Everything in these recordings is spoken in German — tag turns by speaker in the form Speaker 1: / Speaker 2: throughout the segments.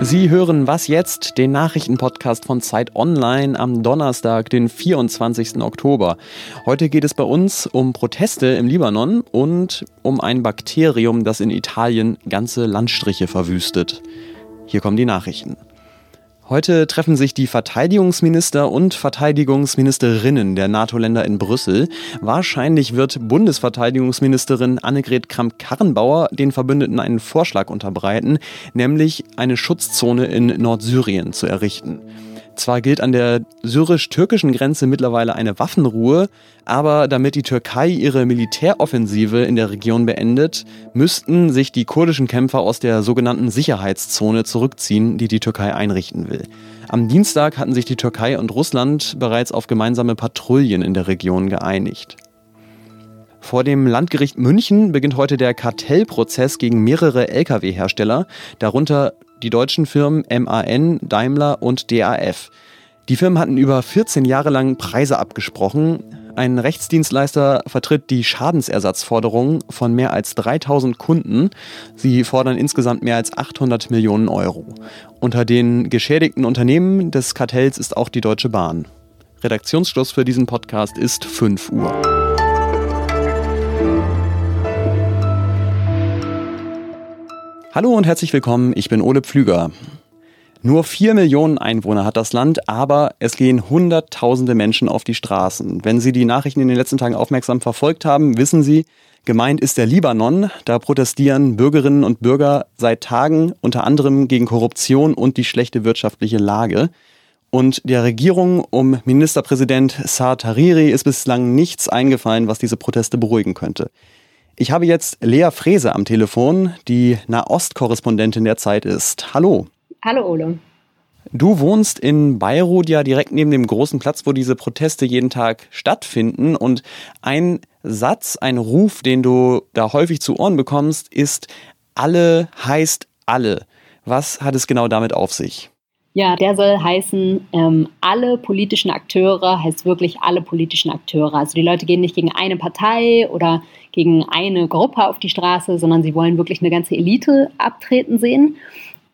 Speaker 1: Sie hören Was jetzt, den Nachrichtenpodcast von Zeit Online am Donnerstag, den 24. Oktober. Heute geht es bei uns um Proteste im Libanon und um ein Bakterium, das in Italien ganze Landstriche verwüstet. Hier kommen die Nachrichten. Heute treffen sich die Verteidigungsminister und Verteidigungsministerinnen der NATO-Länder in Brüssel. Wahrscheinlich wird Bundesverteidigungsministerin Annegret Kramp-Karrenbauer den Verbündeten einen Vorschlag unterbreiten, nämlich eine Schutzzone in Nordsyrien zu errichten. Zwar gilt an der syrisch-türkischen Grenze mittlerweile eine Waffenruhe, aber damit die Türkei ihre Militäroffensive in der Region beendet, müssten sich die kurdischen Kämpfer aus der sogenannten Sicherheitszone zurückziehen, die die Türkei einrichten will. Am Dienstag hatten sich die Türkei und Russland bereits auf gemeinsame Patrouillen in der Region geeinigt. Vor dem Landgericht München beginnt heute der Kartellprozess gegen mehrere Lkw-Hersteller, darunter die deutschen Firmen MAN, Daimler und DAF. Die Firmen hatten über 14 Jahre lang Preise abgesprochen. Ein Rechtsdienstleister vertritt die Schadensersatzforderungen von mehr als 3000 Kunden. Sie fordern insgesamt mehr als 800 Millionen Euro. Unter den geschädigten Unternehmen des Kartells ist auch die Deutsche Bahn. Redaktionsschluss für diesen Podcast ist 5 Uhr. Hallo und herzlich willkommen, ich bin Ole Pflüger. Nur vier Millionen Einwohner hat das Land, aber es gehen Hunderttausende Menschen auf die Straßen. Wenn Sie die Nachrichten in den letzten Tagen aufmerksam verfolgt haben, wissen Sie, gemeint ist der Libanon. Da protestieren Bürgerinnen und Bürger seit Tagen unter anderem gegen Korruption und die schlechte wirtschaftliche Lage. Und der Regierung um Ministerpräsident Saad Hariri ist bislang nichts eingefallen, was diese Proteste beruhigen könnte. Ich habe jetzt Lea Frese am Telefon, die Nahost-Korrespondentin der Zeit ist. Hallo.
Speaker 2: Hallo Ole.
Speaker 1: Du wohnst in Beirut ja direkt neben dem großen Platz, wo diese Proteste jeden Tag stattfinden. Und ein Satz, ein Ruf, den du da häufig zu Ohren bekommst, ist, alle heißt alle. Was hat es genau damit auf sich?
Speaker 2: Ja, der soll heißen, ähm, alle politischen Akteure heißt wirklich alle politischen Akteure. Also die Leute gehen nicht gegen eine Partei oder gegen eine Gruppe auf die Straße, sondern sie wollen wirklich eine ganze Elite abtreten sehen.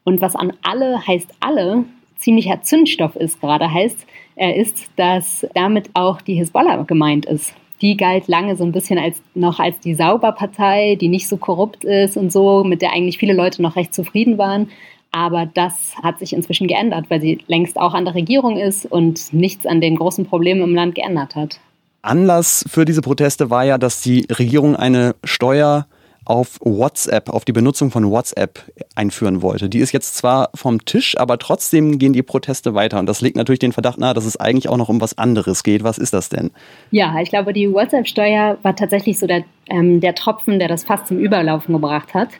Speaker 2: Und was an alle heißt alle ziemlicher Zündstoff ist gerade heißt, äh, ist, dass damit auch die Hisbollah gemeint ist. Die galt lange so ein bisschen als noch als die Sauberpartei, die nicht so korrupt ist und so, mit der eigentlich viele Leute noch recht zufrieden waren. Aber das hat sich inzwischen geändert, weil sie längst auch an der Regierung ist und nichts an den großen Problemen im Land geändert hat.
Speaker 1: Anlass für diese Proteste war ja, dass die Regierung eine Steuer auf WhatsApp, auf die Benutzung von WhatsApp einführen wollte. Die ist jetzt zwar vom Tisch, aber trotzdem gehen die Proteste weiter. Und das legt natürlich den Verdacht nahe, dass es eigentlich auch noch um was anderes geht. Was ist das denn?
Speaker 2: Ja, ich glaube, die WhatsApp-Steuer war tatsächlich so der, ähm, der Tropfen, der das fast zum Überlaufen gebracht hat.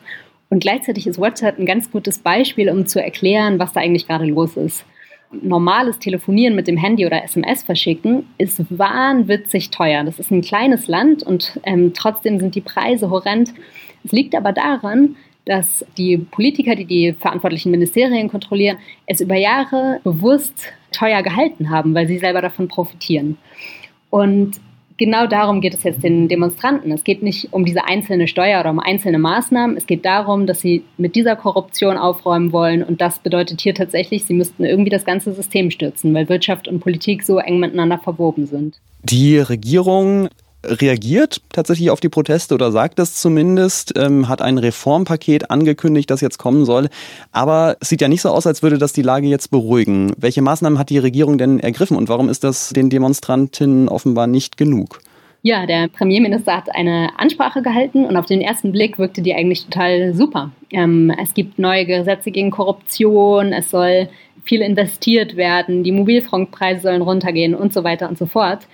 Speaker 2: Und gleichzeitig ist WhatsApp ein ganz gutes Beispiel, um zu erklären, was da eigentlich gerade los ist. Normales Telefonieren mit dem Handy oder SMS verschicken ist wahnwitzig teuer. Das ist ein kleines Land und ähm, trotzdem sind die Preise horrend. Es liegt aber daran, dass die Politiker, die die verantwortlichen Ministerien kontrollieren, es über Jahre bewusst teuer gehalten haben, weil sie selber davon profitieren. Und genau darum geht es jetzt den Demonstranten. Es geht nicht um diese einzelne Steuer oder um einzelne Maßnahmen. Es geht darum, dass sie mit dieser Korruption aufräumen wollen. Und das bedeutet hier tatsächlich, sie müssten irgendwie das ganze System stürzen, weil Wirtschaft und Politik so eng miteinander verwoben sind.
Speaker 1: Die Regierung reagiert tatsächlich auf die Proteste oder sagt es zumindest, ähm, hat ein Reformpaket angekündigt, das jetzt kommen soll. Aber es sieht ja nicht so aus, als würde das die Lage jetzt beruhigen. Welche Maßnahmen hat die Regierung denn ergriffen und warum ist das den Demonstrantinnen offenbar nicht genug?
Speaker 2: Ja, der Premierminister hat eine Ansprache gehalten und auf den ersten Blick wirkte die eigentlich total super. Ähm, es gibt neue Gesetze gegen Korruption, es soll viel investiert werden, die Mobilfunkpreise sollen runtergehen und so weiter und so fort.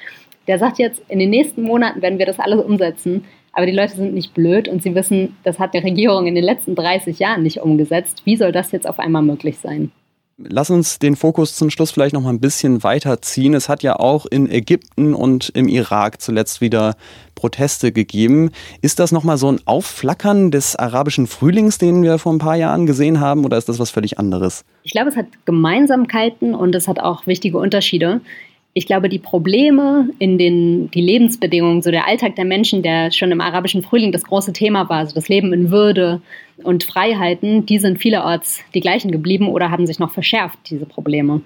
Speaker 2: Der sagt jetzt, in den nächsten Monaten werden wir das alles umsetzen. Aber die Leute sind nicht blöd und sie wissen, das hat die Regierung in den letzten 30 Jahren nicht umgesetzt. Wie soll das jetzt auf einmal möglich sein?
Speaker 1: Lass uns den Fokus zum Schluss vielleicht noch mal ein bisschen weiterziehen. Es hat ja auch in Ägypten und im Irak zuletzt wieder Proteste gegeben. Ist das noch mal so ein Aufflackern des arabischen Frühlings, den wir vor ein paar Jahren gesehen haben, oder ist das was völlig anderes?
Speaker 2: Ich glaube, es hat Gemeinsamkeiten und es hat auch wichtige Unterschiede. Ich glaube, die Probleme in den die Lebensbedingungen, so der Alltag der Menschen, der schon im arabischen Frühling das große Thema war, also das Leben in Würde und Freiheiten, die sind vielerorts die gleichen geblieben oder haben sich noch verschärft, diese Probleme.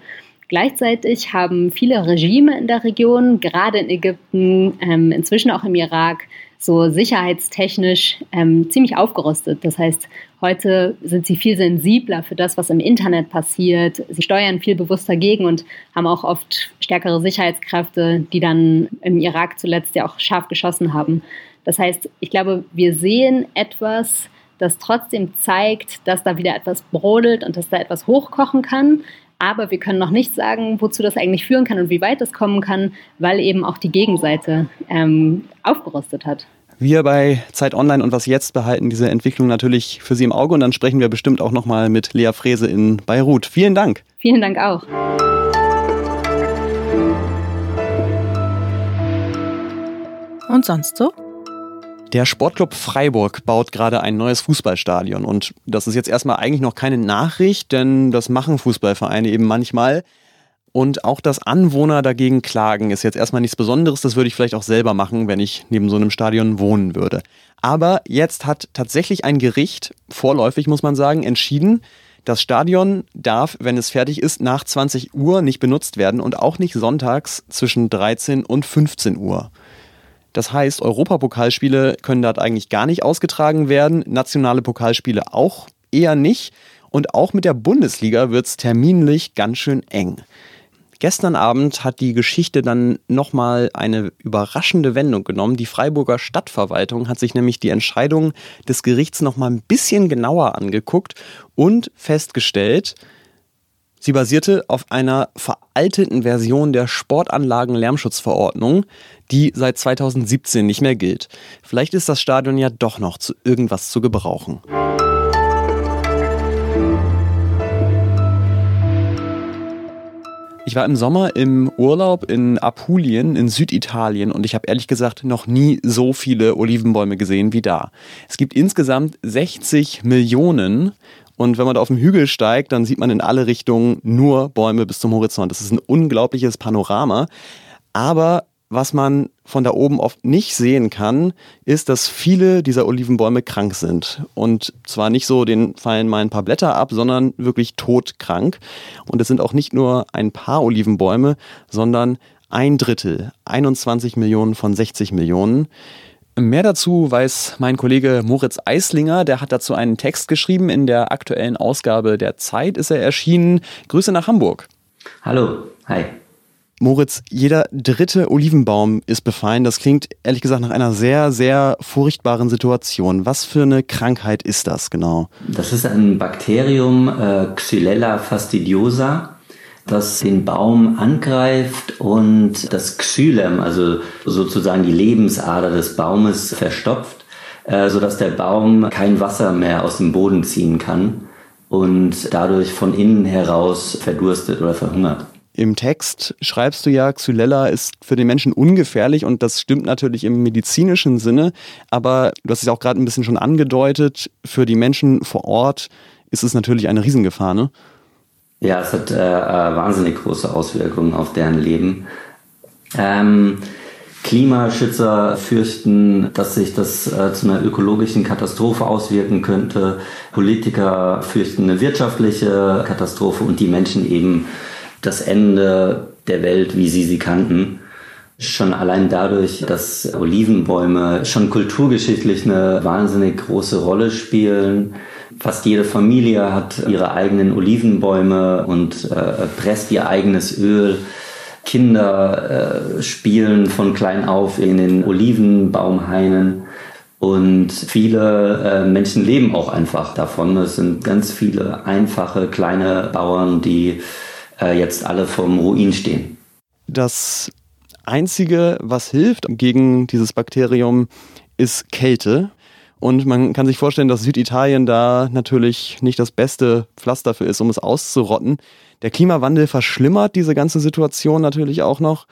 Speaker 2: Gleichzeitig haben viele Regime in der Region, gerade in Ägypten, ähm, inzwischen auch im Irak, so sicherheitstechnisch ähm, ziemlich aufgerüstet. Das heißt, heute sind sie viel sensibler für das, was im Internet passiert. Sie steuern viel bewusster gegen und haben auch oft stärkere Sicherheitskräfte, die dann im Irak zuletzt ja auch scharf geschossen haben. Das heißt, ich glaube, wir sehen etwas, das trotzdem zeigt, dass da wieder etwas brodelt und dass da etwas hochkochen kann. Aber wir können noch nicht sagen, wozu das eigentlich führen kann und wie weit es kommen kann, weil eben auch die Gegenseite ähm, aufgerüstet hat.
Speaker 1: Wir bei Zeit Online und was jetzt behalten diese Entwicklung natürlich für Sie im Auge und dann sprechen wir bestimmt auch nochmal mit Lea Frese in Beirut. Vielen Dank.
Speaker 2: Vielen Dank auch.
Speaker 3: Und sonst so?
Speaker 1: Der Sportclub Freiburg baut gerade ein neues Fußballstadion und das ist jetzt erstmal eigentlich noch keine Nachricht, denn das machen Fußballvereine eben manchmal. Und auch das Anwohner dagegen klagen ist jetzt erstmal nichts Besonderes. Das würde ich vielleicht auch selber machen, wenn ich neben so einem Stadion wohnen würde. Aber jetzt hat tatsächlich ein Gericht, vorläufig muss man sagen, entschieden, das Stadion darf, wenn es fertig ist, nach 20 Uhr nicht benutzt werden und auch nicht sonntags zwischen 13 und 15 Uhr. Das heißt, Europapokalspiele können dort eigentlich gar nicht ausgetragen werden, nationale Pokalspiele auch eher nicht. Und auch mit der Bundesliga wird es terminlich ganz schön eng. Gestern Abend hat die Geschichte dann nochmal eine überraschende Wendung genommen. Die Freiburger Stadtverwaltung hat sich nämlich die Entscheidung des Gerichts nochmal ein bisschen genauer angeguckt und festgestellt, Sie basierte auf einer veralteten Version der Sportanlagen-Lärmschutzverordnung, die seit 2017 nicht mehr gilt. Vielleicht ist das Stadion ja doch noch zu irgendwas zu gebrauchen. Ich war im Sommer im Urlaub in Apulien in Süditalien und ich habe ehrlich gesagt noch nie so viele Olivenbäume gesehen wie da. Es gibt insgesamt 60 Millionen und wenn man da auf dem Hügel steigt, dann sieht man in alle Richtungen nur Bäume bis zum Horizont. Das ist ein unglaubliches Panorama. Aber was man von da oben oft nicht sehen kann, ist, dass viele dieser Olivenbäume krank sind. Und zwar nicht so, denen fallen mal ein paar Blätter ab, sondern wirklich todkrank. Und es sind auch nicht nur ein paar Olivenbäume, sondern ein Drittel, 21 Millionen von 60 Millionen. Mehr dazu weiß mein Kollege Moritz Eislinger, der hat dazu einen Text geschrieben. In der aktuellen Ausgabe der Zeit ist er erschienen. Grüße nach Hamburg.
Speaker 4: Hallo, hi.
Speaker 1: Moritz, jeder dritte Olivenbaum ist befallen. Das klingt ehrlich gesagt nach einer sehr, sehr furchtbaren Situation. Was für eine Krankheit ist das genau?
Speaker 4: Das ist ein Bakterium äh, Xylella fastidiosa das den Baum angreift und das Xylem, also sozusagen die Lebensader des Baumes, verstopft, äh, sodass der Baum kein Wasser mehr aus dem Boden ziehen kann und dadurch von innen heraus verdurstet oder verhungert.
Speaker 1: Im Text schreibst du ja, Xylella ist für den Menschen ungefährlich und das stimmt natürlich im medizinischen Sinne, aber du hast es auch gerade ein bisschen schon angedeutet, für die Menschen vor Ort ist es natürlich eine Riesengefahr, ne?
Speaker 4: Ja, es hat äh, äh, wahnsinnig große Auswirkungen auf deren Leben. Ähm, Klimaschützer fürchten, dass sich das äh, zu einer ökologischen Katastrophe auswirken könnte. Politiker fürchten eine wirtschaftliche Katastrophe und die Menschen eben das Ende der Welt, wie sie sie kannten. Schon allein dadurch, dass Olivenbäume schon kulturgeschichtlich eine wahnsinnig große Rolle spielen Fast jede Familie hat ihre eigenen Olivenbäume und äh, presst ihr eigenes Öl. Kinder äh, spielen von klein auf in den Olivenbaumhainen. Und viele äh, Menschen leben auch einfach davon. Es sind ganz viele einfache kleine Bauern, die äh, jetzt alle vom Ruin stehen.
Speaker 1: Das Einzige, was hilft gegen dieses Bakterium, ist Kälte. Und man kann sich vorstellen, dass Süditalien da natürlich nicht das beste Pflaster für ist, um es auszurotten. Der Klimawandel verschlimmert diese ganze Situation natürlich auch noch.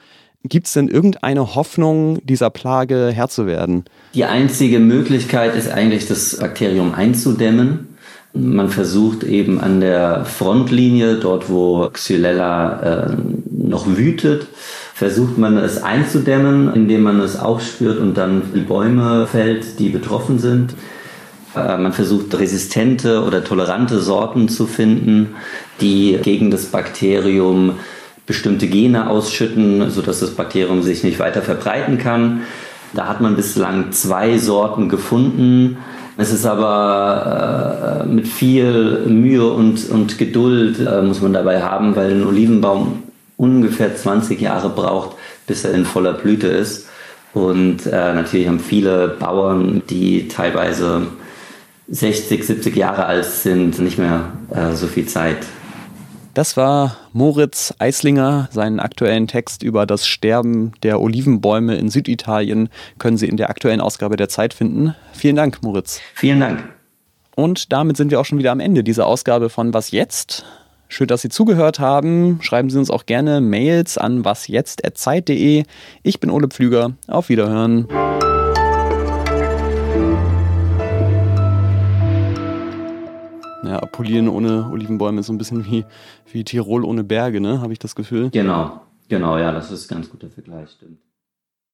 Speaker 1: Gibt es denn irgendeine Hoffnung, dieser Plage Herr zu werden?
Speaker 4: Die einzige Möglichkeit ist eigentlich, das Bakterium einzudämmen. Man versucht eben an der Frontlinie, dort wo Xylella äh, noch wütet versucht man es einzudämmen, indem man es aufspürt und dann die Bäume fällt, die betroffen sind. Äh, man versucht resistente oder tolerante Sorten zu finden, die gegen das Bakterium bestimmte Gene ausschütten, sodass das Bakterium sich nicht weiter verbreiten kann. Da hat man bislang zwei Sorten gefunden. Es ist aber äh, mit viel Mühe und, und Geduld äh, muss man dabei haben, weil ein Olivenbaum ungefähr 20 Jahre braucht, bis er in voller Blüte ist. Und äh, natürlich haben viele Bauern, die teilweise 60, 70 Jahre alt sind, nicht mehr äh, so viel Zeit.
Speaker 1: Das war Moritz Eislinger. Seinen aktuellen Text über das Sterben der Olivenbäume in Süditalien können Sie in der aktuellen Ausgabe der Zeit finden. Vielen Dank, Moritz.
Speaker 4: Vielen Dank.
Speaker 1: Und damit sind wir auch schon wieder am Ende dieser Ausgabe von Was jetzt? Schön, dass Sie zugehört haben. Schreiben Sie uns auch gerne Mails an wasjetzt.zeit.de. Ich bin Ole Pflüger. Auf Wiederhören. Ja, Apullien ohne Olivenbäume ist so ein bisschen wie, wie Tirol ohne Berge, ne? Habe ich das Gefühl.
Speaker 4: Genau, genau, ja, das ist ein ganz guter Vergleich, stimmt.